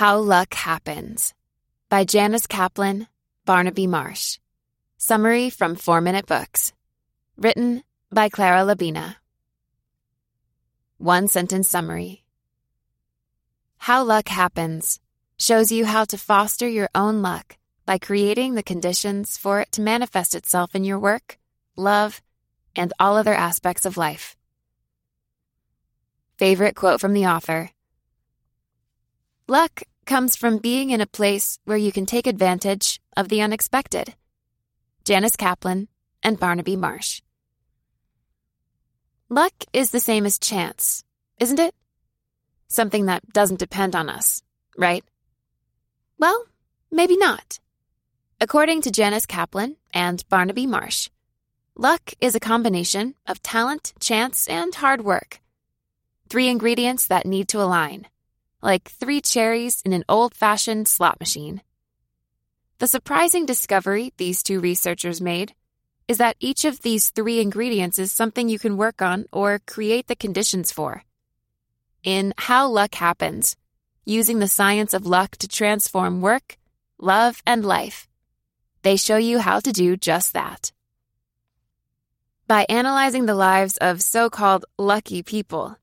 How Luck Happens by Janice Kaplan, Barnaby Marsh. Summary from 4 Minute Books. Written by Clara Labina. One sentence summary How Luck Happens shows you how to foster your own luck by creating the conditions for it to manifest itself in your work, love, and all other aspects of life. Favorite quote from the author Luck comes from being in a place where you can take advantage of the unexpected. Janice Kaplan and Barnaby Marsh. Luck is the same as chance, isn't it? Something that doesn't depend on us, right? Well, maybe not. According to Janice Kaplan and Barnaby Marsh, luck is a combination of talent, chance, and hard work. Three ingredients that need to align, like three cherries in an old fashioned slot machine. The surprising discovery these two researchers made is that each of these three ingredients is something you can work on or create the conditions for. In How Luck Happens, using the science of luck to transform work, love, and life they show you how to do just that. By analyzing the lives of so called lucky people,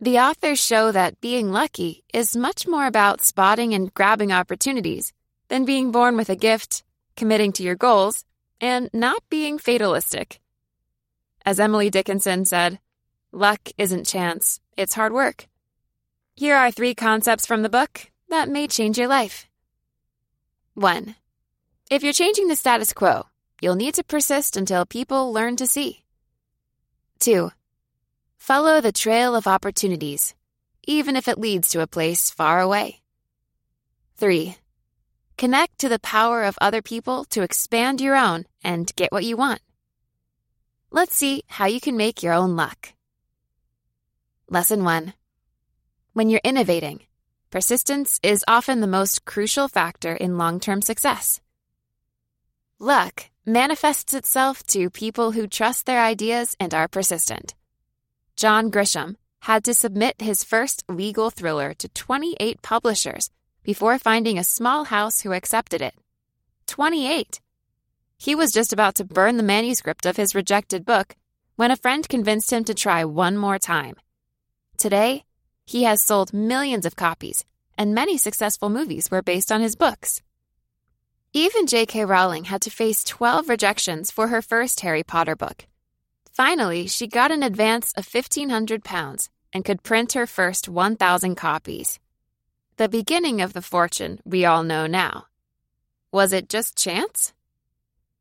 the authors show that being lucky is much more about spotting and grabbing opportunities than being born with a gift, committing to your goals, and not being fatalistic. As Emily Dickinson said, luck isn't chance, it's hard work. Here are three concepts from the book that may change your life. 1. If you're changing the status quo, you'll need to persist until people learn to see. 2. Follow the trail of opportunities, even if it leads to a place far away. 3. Connect to the power of other people to expand your own and get what you want. Let's see how you can make your own luck. Lesson 1. When you're innovating, persistence is often the most crucial factor in long term success. Luck manifests itself to people who trust their ideas and are persistent. John Grisham had to submit his first legal thriller to 28 publishers before finding a small house who accepted it. 28! He was just about to burn the manuscript of his rejected book when a friend convinced him to try one more time. Today, he has sold millions of copies, and many successful movies were based on his books. Even J.K. Rowling had to face 12 rejections for her first Harry Potter book. Finally, she got an advance of 1,500 pounds and could print her first 1,000 copies. The beginning of the fortune we all know now. Was it just chance?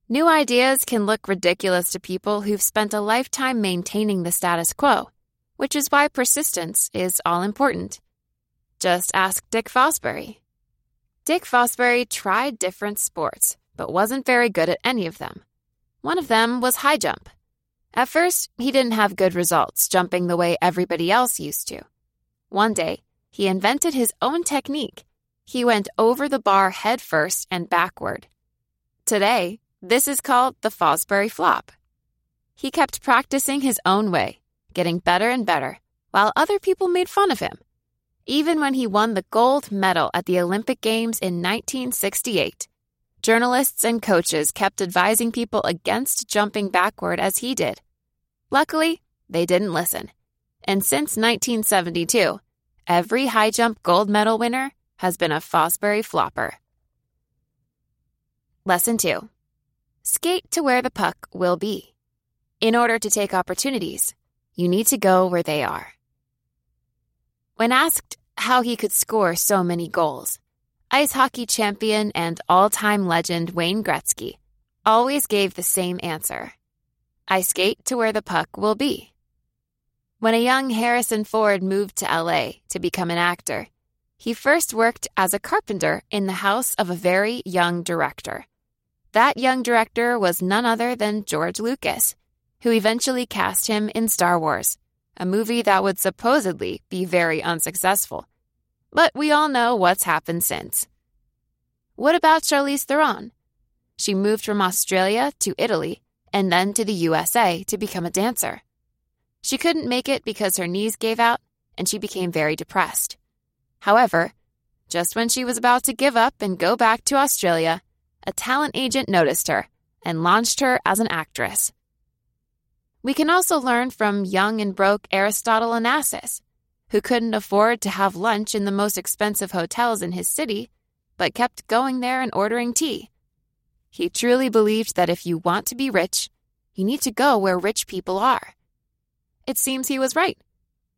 New ideas can look ridiculous to people who've spent a lifetime maintaining the status quo, which is why persistence is all important. Just ask Dick Fosbury. Dick Fosbury tried different sports, but wasn't very good at any of them. One of them was high jump. At first, he didn't have good results jumping the way everybody else used to. One day, he invented his own technique. He went over the bar head first and backward. Today, this is called the Fosbury flop. He kept practicing his own way, getting better and better, while other people made fun of him even when he won the gold medal at the Olympic Games in 1968. Journalists and coaches kept advising people against jumping backward as he did. Luckily, they didn't listen. And since 1972, every high jump gold medal winner has been a Fosbury flopper. Lesson 2 Skate to where the puck will be. In order to take opportunities, you need to go where they are. When asked how he could score so many goals, ice hockey champion and all time legend Wayne Gretzky always gave the same answer I skate to where the puck will be. When a young Harrison Ford moved to LA to become an actor, he first worked as a carpenter in the house of a very young director. That young director was none other than George Lucas, who eventually cast him in Star Wars a movie that would supposedly be very unsuccessful. But we all know what's happened since. What about Charlize Theron? She moved from Australia to Italy and then to the USA to become a dancer. She couldn't make it because her knees gave out and she became very depressed. However, Just when she was about to give up and go back to Australia, a talent agent noticed her and launched her as an actress. We can also learn from young and broke Aristotle Onassis, who couldn't afford to have lunch in the most expensive hotels in his city, but kept going there and ordering tea. He truly believed that if you want to be rich, you need to go where rich people are. It seems he was right.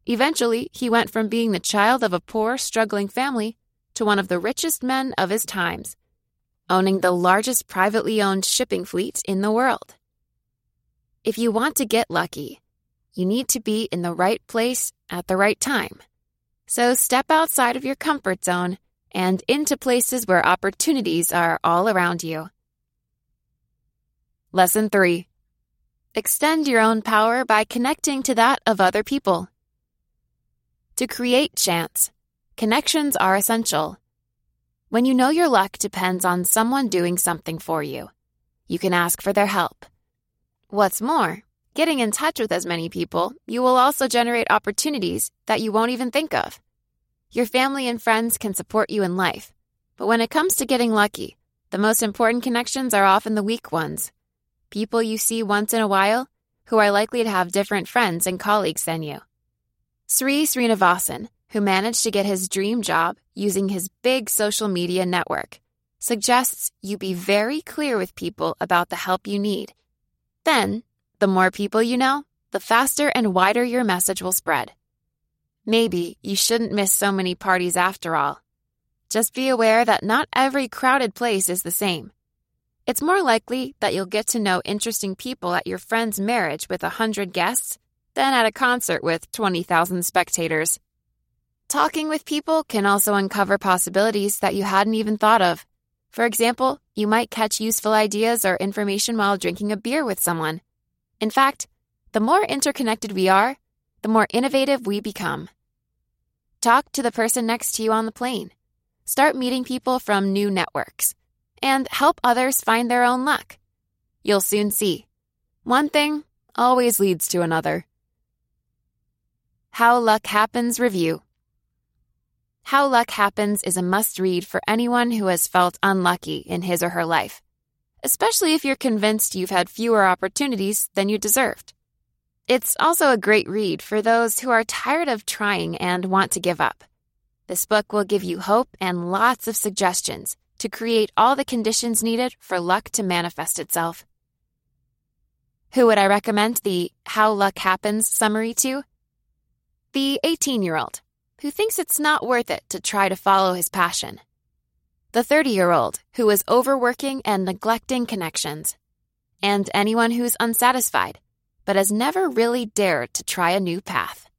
Eventually, he went from being the child of a poor, struggling family to one of the richest men of his times, owning the largest privately owned shipping fleet in the world. If you want to get lucky, you need to be in the right place at the right time. So step outside of your comfort zone and into places where opportunities are all around you. Lesson 3 Extend your own power by connecting to that of other people. To create chance, connections are essential. When you know your luck depends on someone doing something for you, you can ask for their help. What's more, getting in touch with as many people, you will also generate opportunities that you won't even think of. Your family and friends can support you in life, but when it comes to getting lucky, the most important connections are often the weak ones people you see once in a while who are likely to have different friends and colleagues than you. Sri Srinivasan, who managed to get his dream job using his big social media network, suggests you be very clear with people about the help you need. Then, the more people you know, the faster and wider your message will spread. Maybe you shouldn't miss so many parties after all. Just be aware that not every crowded place is the same. It's more likely that you'll get to know interesting people at your friend's marriage with a hundred guests than at a concert with 20,000 spectators. Talking with people can also uncover possibilities that you hadn't even thought of. For example, you might catch useful ideas or information while drinking a beer with someone. In fact, the more interconnected we are, the more innovative we become. Talk to the person next to you on the plane. Start meeting people from new networks and help others find their own luck. You'll soon see. One thing always leads to another. How Luck Happens Review How Luck Happens is a must read for anyone who has felt unlucky in his or her life, especially if you're convinced you've had fewer opportunities than you deserved. It's also a great read for those who are tired of trying and want to give up. This book will give you hope and lots of suggestions to create all the conditions needed for luck to manifest itself. Who would I recommend the How Luck Happens summary to? The 18 year old who thinks it's not worth it to try to follow his passion. The 30 year old who is overworking and neglecting connections. And anyone who's unsatisfied, but has never really dared to try a new path.